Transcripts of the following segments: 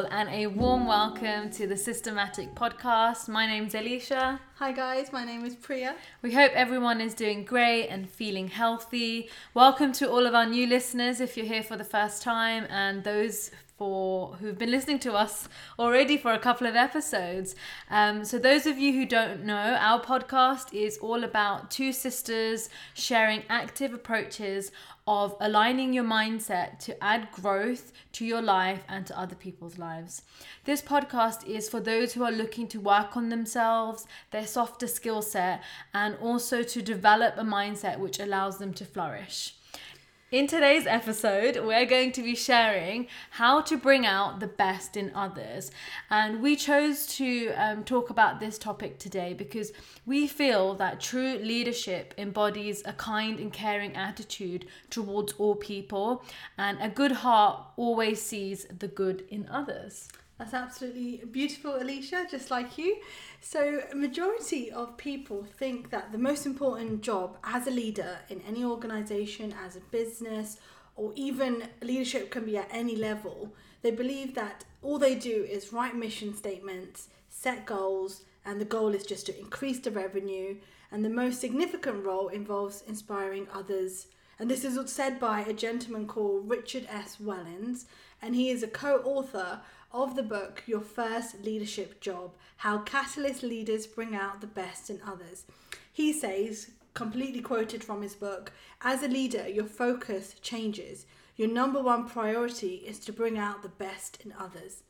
all, and a warm welcome to the Systematic Podcast. My name's Alicia. Hi, guys, my name is Priya. We hope everyone is doing great and feeling healthy. Welcome to all of our new listeners if you're here for the first time, and those for who've been listening to us already for a couple of episodes. Um, so, those of you who don't know, our podcast is all about two sisters sharing active approaches of aligning your mindset to add growth to your life and to other people's lives. This podcast is for those who are looking to work on themselves, their softer skill set, and also to develop a mindset which allows them to flourish. In today's episode, we're going to be sharing how to bring out the best in others. And we chose to um, talk about this topic today because we feel that true leadership embodies a kind and caring attitude towards all people, and a good heart always sees the good in others. That's absolutely beautiful, Alicia, just like you. So, majority of people think that the most important job as a leader in any organization, as a business, or even leadership can be at any level, they believe that all they do is write mission statements, set goals, and the goal is just to increase the revenue. And the most significant role involves inspiring others. And this is said by a gentleman called Richard S. Wellins, and he is a co author of the book Your First Leadership Job How Catalyst Leaders Bring Out the Best in Others. He says, completely quoted from his book, as a leader, your focus changes. Your number one priority is to bring out the best in others.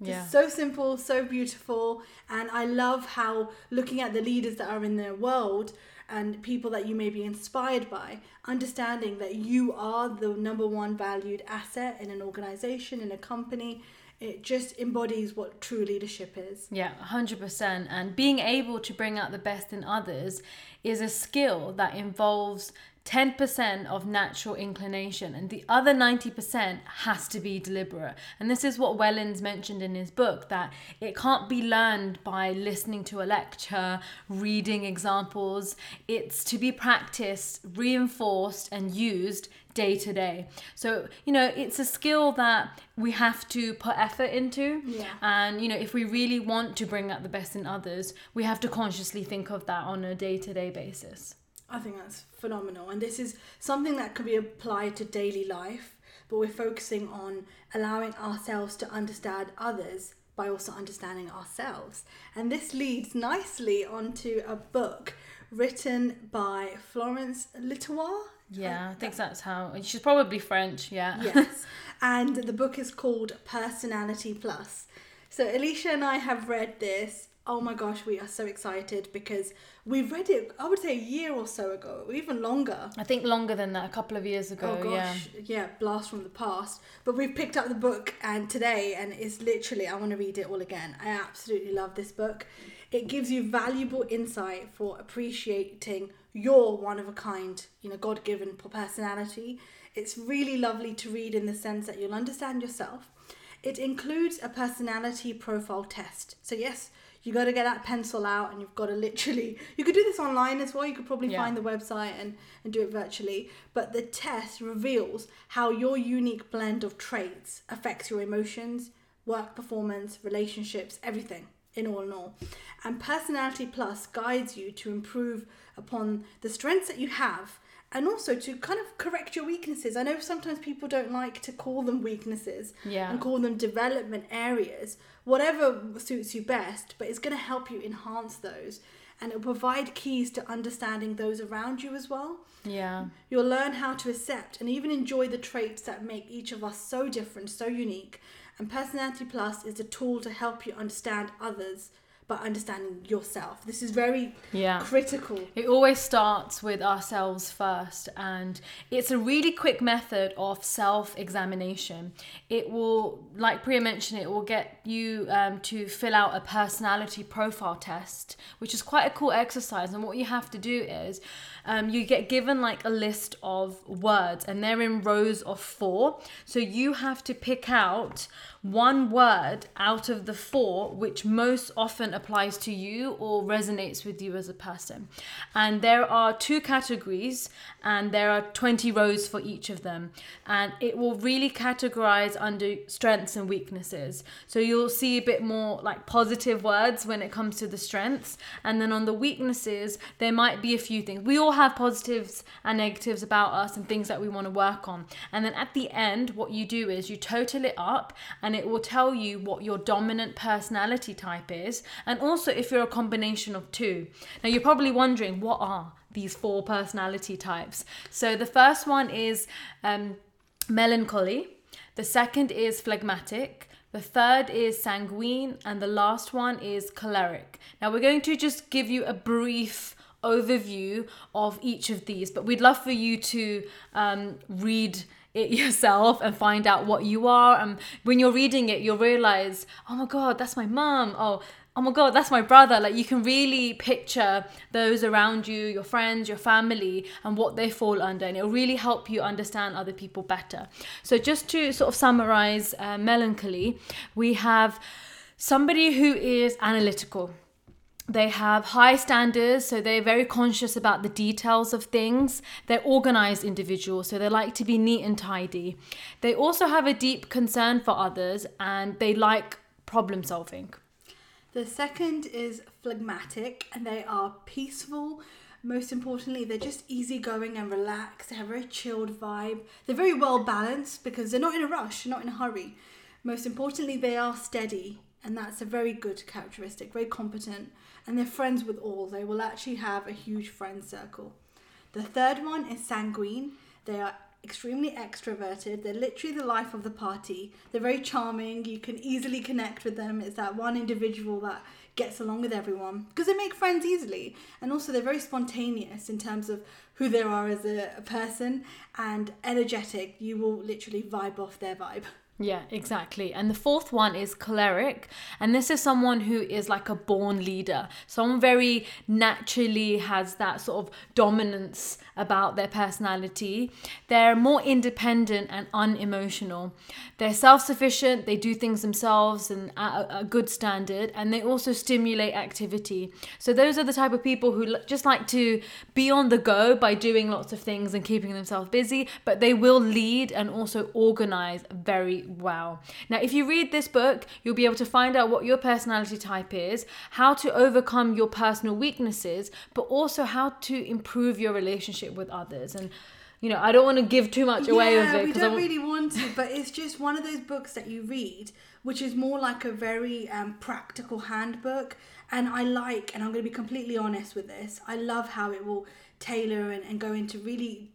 Yeah. so simple, so beautiful, and I love how looking at the leaders that are in their world and people that you may be inspired by, understanding that you are the number one valued asset in an organization, in a company, it just embodies what true leadership is. Yeah, 100%. And being able to bring out the best in others is a skill that involves 10% of natural inclination and the other 90% has to be deliberate. And this is what Wellins mentioned in his book that it can't be learned by listening to a lecture, reading examples. It's to be practiced, reinforced, and used day to day. So, you know, it's a skill that we have to put effort into. Yeah. And, you know, if we really want to bring out the best in others, we have to consciously think of that on a day to day basis. I think that's phenomenal. And this is something that could be applied to daily life, but we're focusing on allowing ourselves to understand others by also understanding ourselves. And this leads nicely onto a book written by Florence Littauer. Yeah, I think that's how. She's probably French, yeah. Yes. and the book is called Personality Plus. So Alicia and I have read this oh my gosh, we are so excited because we read it, I would say a year or so ago, or even longer. I think longer than that, a couple of years ago. Oh gosh, yeah, yeah blast from the past. But we've picked up the book and today, and it's literally, I want to read it all again. I absolutely love this book. It gives you valuable insight for appreciating your one of a kind, you know, God given personality. It's really lovely to read in the sense that you'll understand yourself. It includes a personality profile test. So, yes, you got to get that pencil out and you've got to literally you could do this online as well you could probably yeah. find the website and, and do it virtually but the test reveals how your unique blend of traits affects your emotions work performance relationships everything in all in all and personality plus guides you to improve upon the strengths that you have and also to kind of correct your weaknesses. I know sometimes people don't like to call them weaknesses yeah. and call them development areas, whatever suits you best, but it's going to help you enhance those and it'll provide keys to understanding those around you as well. Yeah. You'll learn how to accept and even enjoy the traits that make each of us so different, so unique. And Personality Plus is a tool to help you understand others but understanding yourself. This is very yeah. critical. It always starts with ourselves first, and it's a really quick method of self examination. It will, like Priya mentioned, it will get you um, to fill out a personality profile test, which is quite a cool exercise. And what you have to do is um, you get given like a list of words, and they're in rows of four. So you have to pick out one word out of the four which most often applies to you or resonates with you as a person. And there are two categories, and there are 20 rows for each of them. And it will really categorize under strengths and weaknesses. So you'll see a bit more like positive words when it comes to the strengths. And then on the weaknesses, there might be a few things. We all have positives and negatives about us and things that we want to work on. And then at the end, what you do is you total it up and it will tell you what your dominant personality type is. And also if you're a combination of two. Now you're probably wondering, what are these four personality types? So the first one is um, melancholy. The second is phlegmatic. The third is sanguine, and the last one is choleric. Now, we're going to just give you a brief overview of each of these, but we'd love for you to um, read it yourself and find out what you are. And when you're reading it, you'll realize, oh my God, that's my mom. Oh, oh my god that's my brother like you can really picture those around you your friends your family and what they fall under and it'll really help you understand other people better so just to sort of summarize uh, melancholy we have somebody who is analytical they have high standards, so they're very conscious about the details of things. They're organized individuals, so they like to be neat and tidy. They also have a deep concern for others and they like problem solving. The second is phlegmatic, and they are peaceful. Most importantly, they're just easygoing and relaxed. They have a very chilled vibe. They're very well balanced because they're not in a rush, they're not in a hurry. Most importantly, they are steady, and that's a very good characteristic, very competent, and they're friends with all. They will actually have a huge friend circle. The third one is sanguine. They are extremely extroverted. They're literally the life of the party. They're very charming. You can easily connect with them. It's that one individual that gets along with everyone because they make friends easily. And also, they're very spontaneous in terms of who they are as a, a person and energetic. You will literally vibe off their vibe. Yeah, exactly. And the fourth one is choleric. And this is someone who is like a born leader. Someone very naturally has that sort of dominance about their personality. They're more independent and unemotional. They're self sufficient, they do things themselves and at a, good standard, and they also stimulate activity. So, those are the type of people who just like to be on the go by doing lots of things and keeping themselves busy, but they will lead and also organize very well. Now, if you read this book, you'll be able to find out what your personality type is, how to overcome your personal weaknesses, but also how to improve your relationship with others. And you know, I don't want to give too much away yeah, of it. we don't really want to, but it's just one of those books that you read, which is more like a very um, practical handbook. And I like, and I'm going to be completely honest with this, I love how it will tailor and, and go into really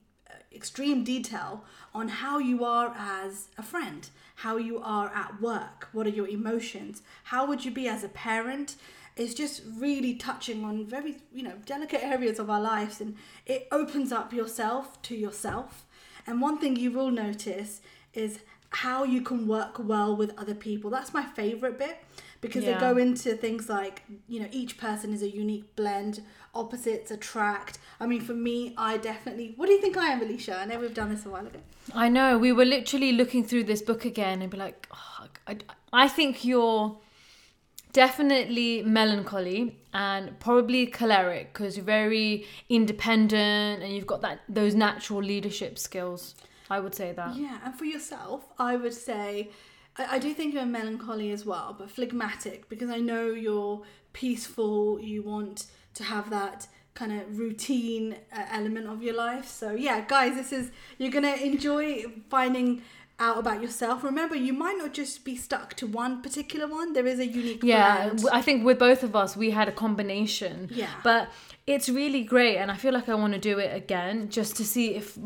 extreme detail on how you are as a friend, how you are at work, what are your emotions, how would you be as a parent. It's just really touching on very, you know, delicate areas of our lives and it opens up yourself to yourself. And one thing you will notice is how you can work well with other people. That's my favorite bit because yeah. they go into things like, you know, each person is a unique blend, opposites attract. I mean, for me, I definitely. What do you think I am, Alicia? I know we've done this a while ago. I know. We were literally looking through this book again and be like, oh, I, I think you're definitely melancholy and probably choleric because you're very independent and you've got that those natural leadership skills. I would say that. Yeah, and for yourself, I would say I, I do think you're melancholy as well, but phlegmatic because I know you're peaceful. You want to have that kind of routine uh, element of your life. So yeah, guys, this is you're gonna enjoy finding out about yourself. Remember, you might not just be stuck to one particular one. There is a unique. Yeah, blend. I think with both of us, we had a combination. Yeah, but it's really great, and I feel like I want to do it again just to see if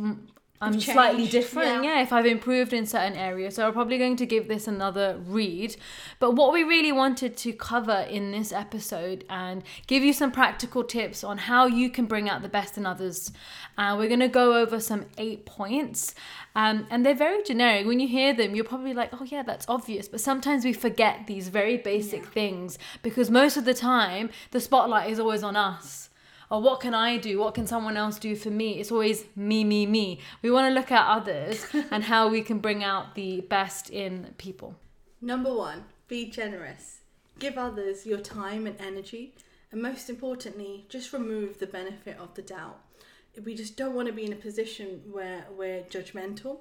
I'm slightly different. Yeah. yeah. if I've improved in certain areas. So I'm probably going to give this another read. But what we really wanted to cover in this episode and give you some practical tips on how you can bring out the best in others. And uh, we're going to go over some eight points. Um, and they're very generic. When you hear them, you're probably like, oh, yeah, that's obvious. But sometimes we forget these very basic yeah. things because most of the time, the spotlight is always on us or what can I do? What can someone else do for me? It's always me, me, me. We want to look at others and how we can bring out the best in people. Number one, be generous. give others your time and energy, and most importantly, just remove the benefit of the doubt. We just don't want to be in a position where we're judgmental,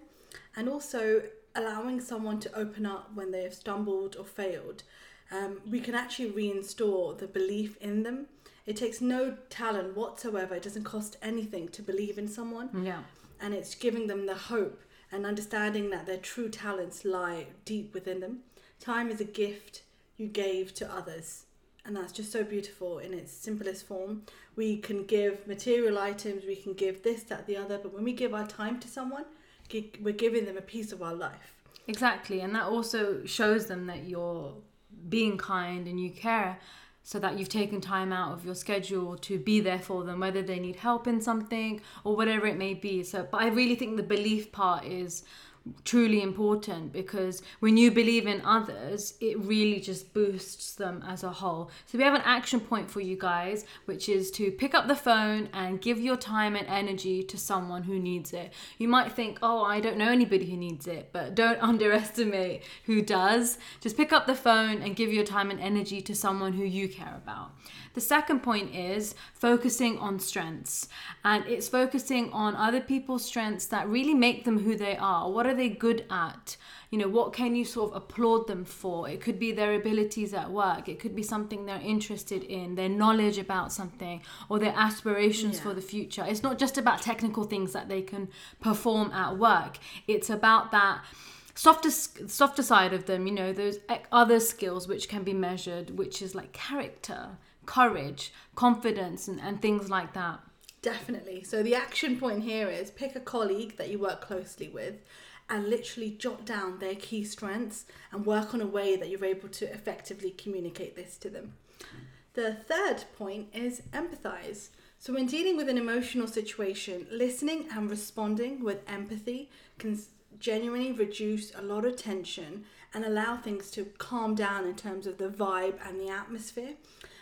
and also allowing someone to open up when they have stumbled or failed. Um, we can actually reinstall the belief in them. It takes no talent whatsoever. It doesn't cost anything to believe in someone Yeah. and it's giving them the hope and understanding that their true talents lie deep within them. Time is a gift you gave to others, and that's just so beautiful in its simplest form. We can give material items, we can give this, that, the other, but when we give our time to someone, we're giving them a piece of our life. Exactly, and that also shows them that you're being kind and you care, so that you've taken time out of your schedule to be there for them, whether they need help in something or whatever it may be. So, but I really think the belief part is truly important because when you believe in others, it really just boosts them as a whole. So, we have an action point for you guys, which is to pick up the phone and give your time and energy to someone who needs it. You might think, oh, I don't know anybody who needs it, but don't underestimate who does. Just pick up the phone and give your time and energy to someone who you care about. The second point is focusing on strengths, and it's focusing on other people's strengths that really make them who they are. What are they good at? You know, what can you sort of applaud them for? It could be their abilities at work, it could be something they're interested in, their knowledge about something, or their aspirations Yeah. for the future. It's not just about technical things that they can perform at work, it's about that softer softer side of them you know those other skills which can be measured which is like character courage confidence and, and things like that Definitely. So the action point here is pick a colleague that you work closely with and literally jot down their key strengths and work on a way that you're able to effectively communicate this to them. The third point is empathize. So when dealing with an emotional situation, listening and responding with empathy can genuinely reduce a lot of tension and allow things to calm down in terms of the vibe and the atmosphere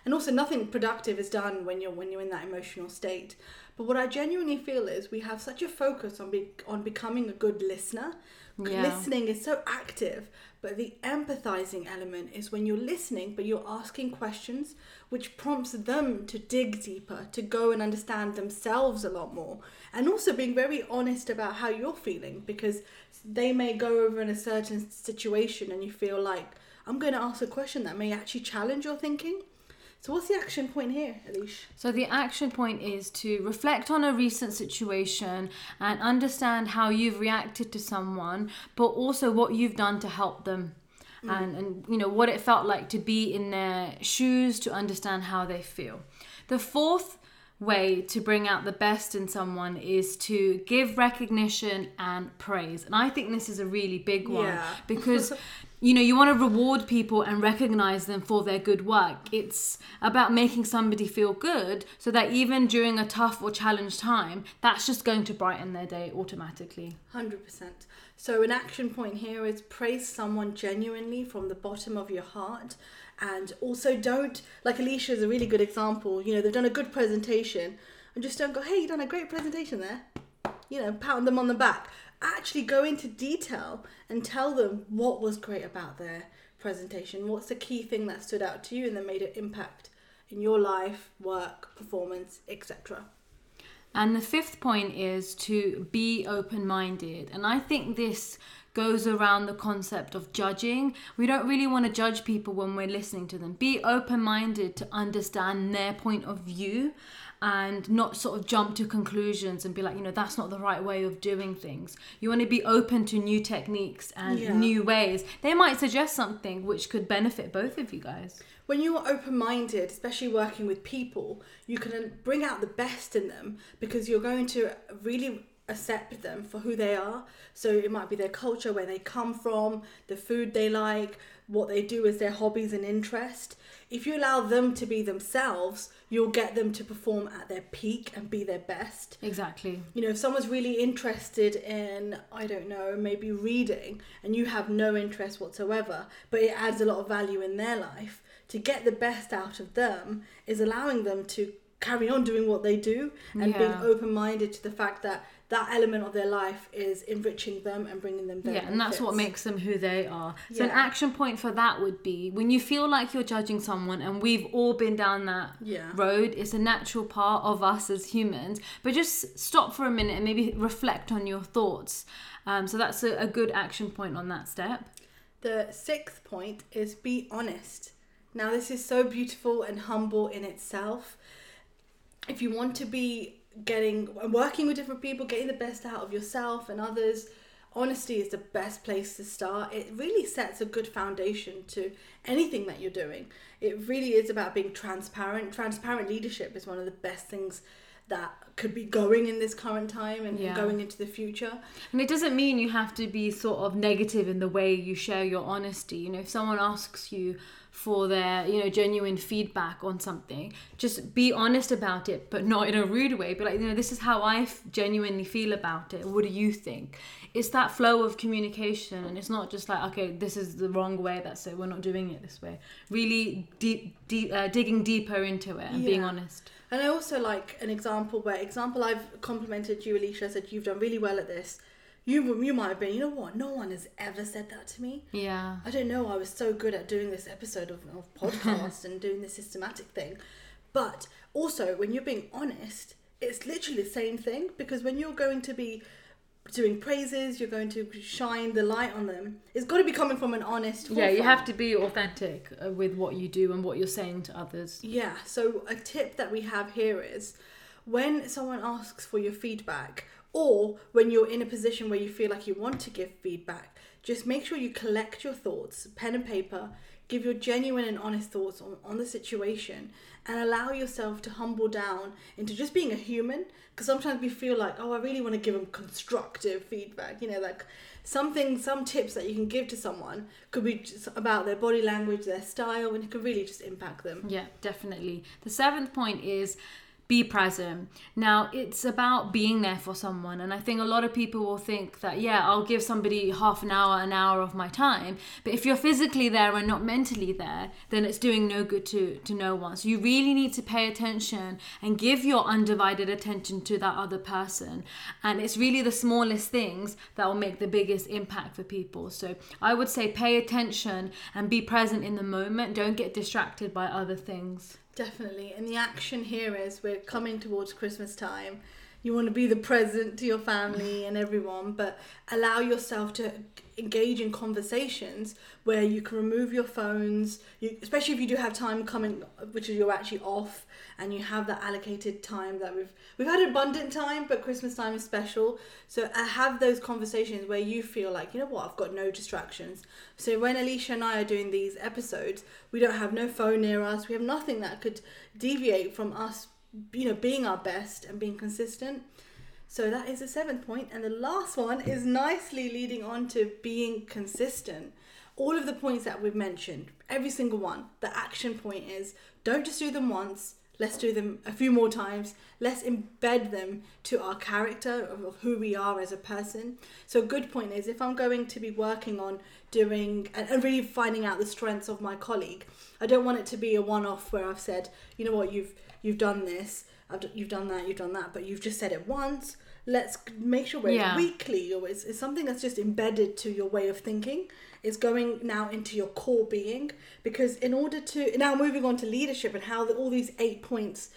and also nothing productive is done when you're when you're in that emotional state but what i genuinely feel is we have such a focus on be, on becoming a good listener Yeah. listening is so active but the empathizing element is when you're listening but you're asking questions which prompts them to dig deeper to go and understand themselves a lot more and also being very honest about how you're feeling because they may go over in a certain situation and you feel like i'm going to ask a question that may actually challenge your thinking so what's the action point here, Alish? So the action point is to reflect on a recent situation and understand how you've reacted to someone, but also what you've done to help them. Mm. And, and you know what it felt like to be in their shoes to understand how they feel. The fourth way to bring out the best in someone is to give recognition and praise. And I think this is a really big one Yeah. because you know you want to reward people and recognize them for their good work it's about making somebody feel good so that even during a tough or challenged time that's just going to brighten their day automatically 100%. So, an action point here is praise someone genuinely from the bottom of your heart. And also, don't, like Alicia is a really good example. You know, they've done a good presentation, and just don't go, hey, you've done a great presentation there. You know, pound them on the back. Actually, go into detail and tell them what was great about their presentation. What's the key thing that stood out to you and that made an impact in your life, work, performance, etc. And the fifth point is to be open minded. And I think this goes around the concept of judging. We don't really want to judge people when we're listening to them. Be open minded to understand their point of view and not sort of jump to conclusions and be like, you know, that's not the right way of doing things. You want to be open to new techniques and Yeah. new ways. They might suggest something which could benefit both of you guys. when you're open minded, especially working with people, you can bring out the best in them because you're going to really accept them for who they are. So it might be their culture, where they come from, the food they like, what they do as their hobbies and interest. If you allow them to be themselves, you'll get them to perform at their peak and be their best Exactly. you know, if someone's really interested in, I don't know, maybe reading, and you have no interest whatsoever, but it adds a lot of value in their life, to get the best out of them is allowing them to carry on doing what they do and being open minded to the fact that that element of their life is enriching them and bringing them yeah and that's what makes them who they are so an action point for that would be when you feel like you're judging someone and we've all been down that Yeah. road it's a natural part of us as humans but just stop for a minute and maybe reflect on your thoughts um, so that's a, a good action point on that step The sixth point is be honest. Now, this is so beautiful and humble in itself. If you want to be getting working with different people, getting the best out of yourself and others, honesty is the best place to start. It really sets a good foundation to anything that you're doing. It really is about being transparent. Transparent leadership is one of the best things that could be going in this current time and Yeah. going into the future. And it doesn't mean you have to be sort of negative in the way you share your honesty. You know, if someone asks you for their, you know, genuine feedback on something, just be honest about it, but not in a rude way. But like, you know, this is how I f- genuinely feel about it. What do you think? It's that flow of communication, and it's not just like, okay, this is the wrong way. That's it. We're not doing it this way. Really deep, deep, uh, digging deeper into it and being honest. And I also like an example where example I've complimented you, Alicia. I said you've done really well at this. You you might have been. You know what? No one has ever said that to me. Yeah. I don't know. I was so good at doing this episode of, of podcast and doing this systematic thing, but also when you're being honest, it's literally the same thing because when you're going to be doing praises, you're going to shine the light on them. It's got to be coming from an honest. Yeah, you have to be authentic uh, with what you do and what you're saying to others. Yeah, so a tip that we have here is when someone asks for your feedback or when you're in a position where you feel like you want to give feedback, just make sure you collect your thoughts, pen and paper, give your genuine and honest thoughts on, on the situation, and allow yourself to humble down into just being a human. Because sometimes we feel like, oh, I really want to give them constructive feedback. You know, like something, some tips that you can give to someone could be about their body language, their style, and it could really just impact them. Yeah, definitely. The seventh point is be present. Now, it's about being there for someone. And I think a lot of people will think that, yeah, I'll give somebody half an hour, an hour of my time. But if you're physically there and not mentally there, then it's doing no good to, to no one. So you really need to pay attention and give your undivided attention to that other person. And it's really the smallest things that will make the biggest impact for people. So I would say pay attention and be present in the moment. Don't get distracted by other things. Definitely. And the action here is we're coming towards Christmas time. You want to be the present to your family and everyone, but allow yourself to engage in conversations where you can remove your phones, you, especially if you do have time coming, which is you're actually off and you have that allocated time that we've we've had abundant time, but Christmas time is special. So uh, have those conversations where you feel like you know what I've got no distractions. So when Alicia and I are doing these episodes, we don't have no phone near us. We have nothing that could deviate from us, you know, being our best and being consistent. So that is the seventh point, and the last one is nicely leading on to being consistent. All of the points that we've mentioned, every single one, the action point is don't just do them once, let's do them a few more times. Let's embed them to our character of who we are as a person. So, a good point is if I'm going to be working on doing and really finding out the strengths of my colleague, I don't want it to be a one off where I've said, you know what, you've you've done this, I've, you've done that, you've done that, but you've just said it once. Let's make sure we're Yeah. weekly or it's, it's something that's just embedded to your way of thinking. It's going now into your core being because in order to now moving on to leadership and how the, all these eight points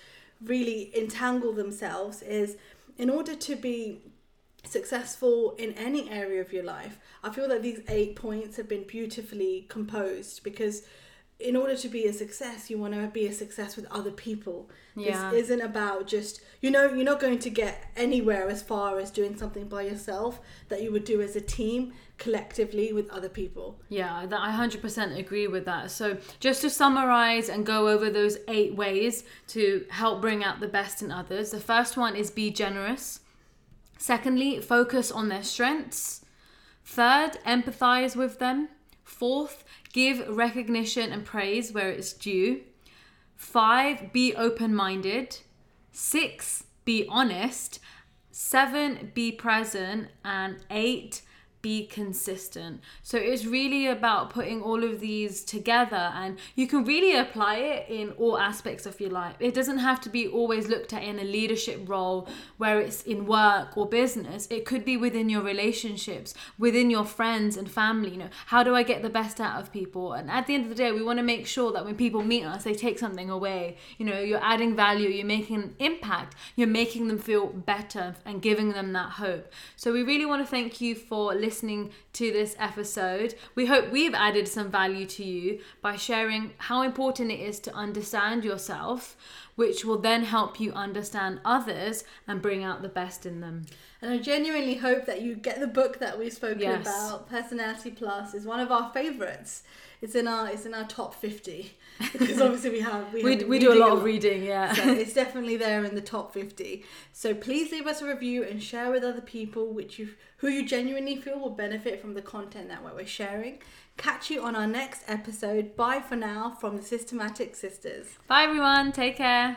really entangle themselves is in order to be successful in any area of your life i feel that these eight points have been beautifully composed because in order to be a success you want to be a success with other people Yeah. this isn't about just you know you're not going to get anywhere as far as doing something by yourself that you would do as a team collectively with other people Yeah, that I 100% agree with that. So, just to summarize and go over those eight ways to help bring out the best in others. The first one is be generous. Secondly, focus on their strengths. Third, empathize with them. Fourth, give recognition and praise where it's due. Five, be open minded. Six, be honest. Seven, be present. And eight, be consistent. So it's really about putting all of these together and you can really apply it in all aspects of your life. It doesn't have to be always looked at in a leadership role where it's in work or business. It could be within your relationships, within your friends and family. You know, how do I get the best out of people? And at the end of the day, we want to make sure that when people meet us, they take something away. You know, you're adding value, you're making an impact, you're making them feel better and giving them that hope. So we really want to thank you for listening listening to this episode. We hope we've added some value to you by sharing how important it is to understand yourself, which will then help you understand others and bring out the best in them. And I genuinely hope that you get the book that we've spoken Yes. about. Personality Plus is one of our favorites. It's in our it's in our top fifty because obviously we have we, We, have we do a lot of reading yeah. so it's definitely there in the top 50 so please leave us a review and share with other people which you who you genuinely feel will benefit from the content that we're sharing catch you on our next episode bye for now from the systematic sisters Bye, everyone. Take care.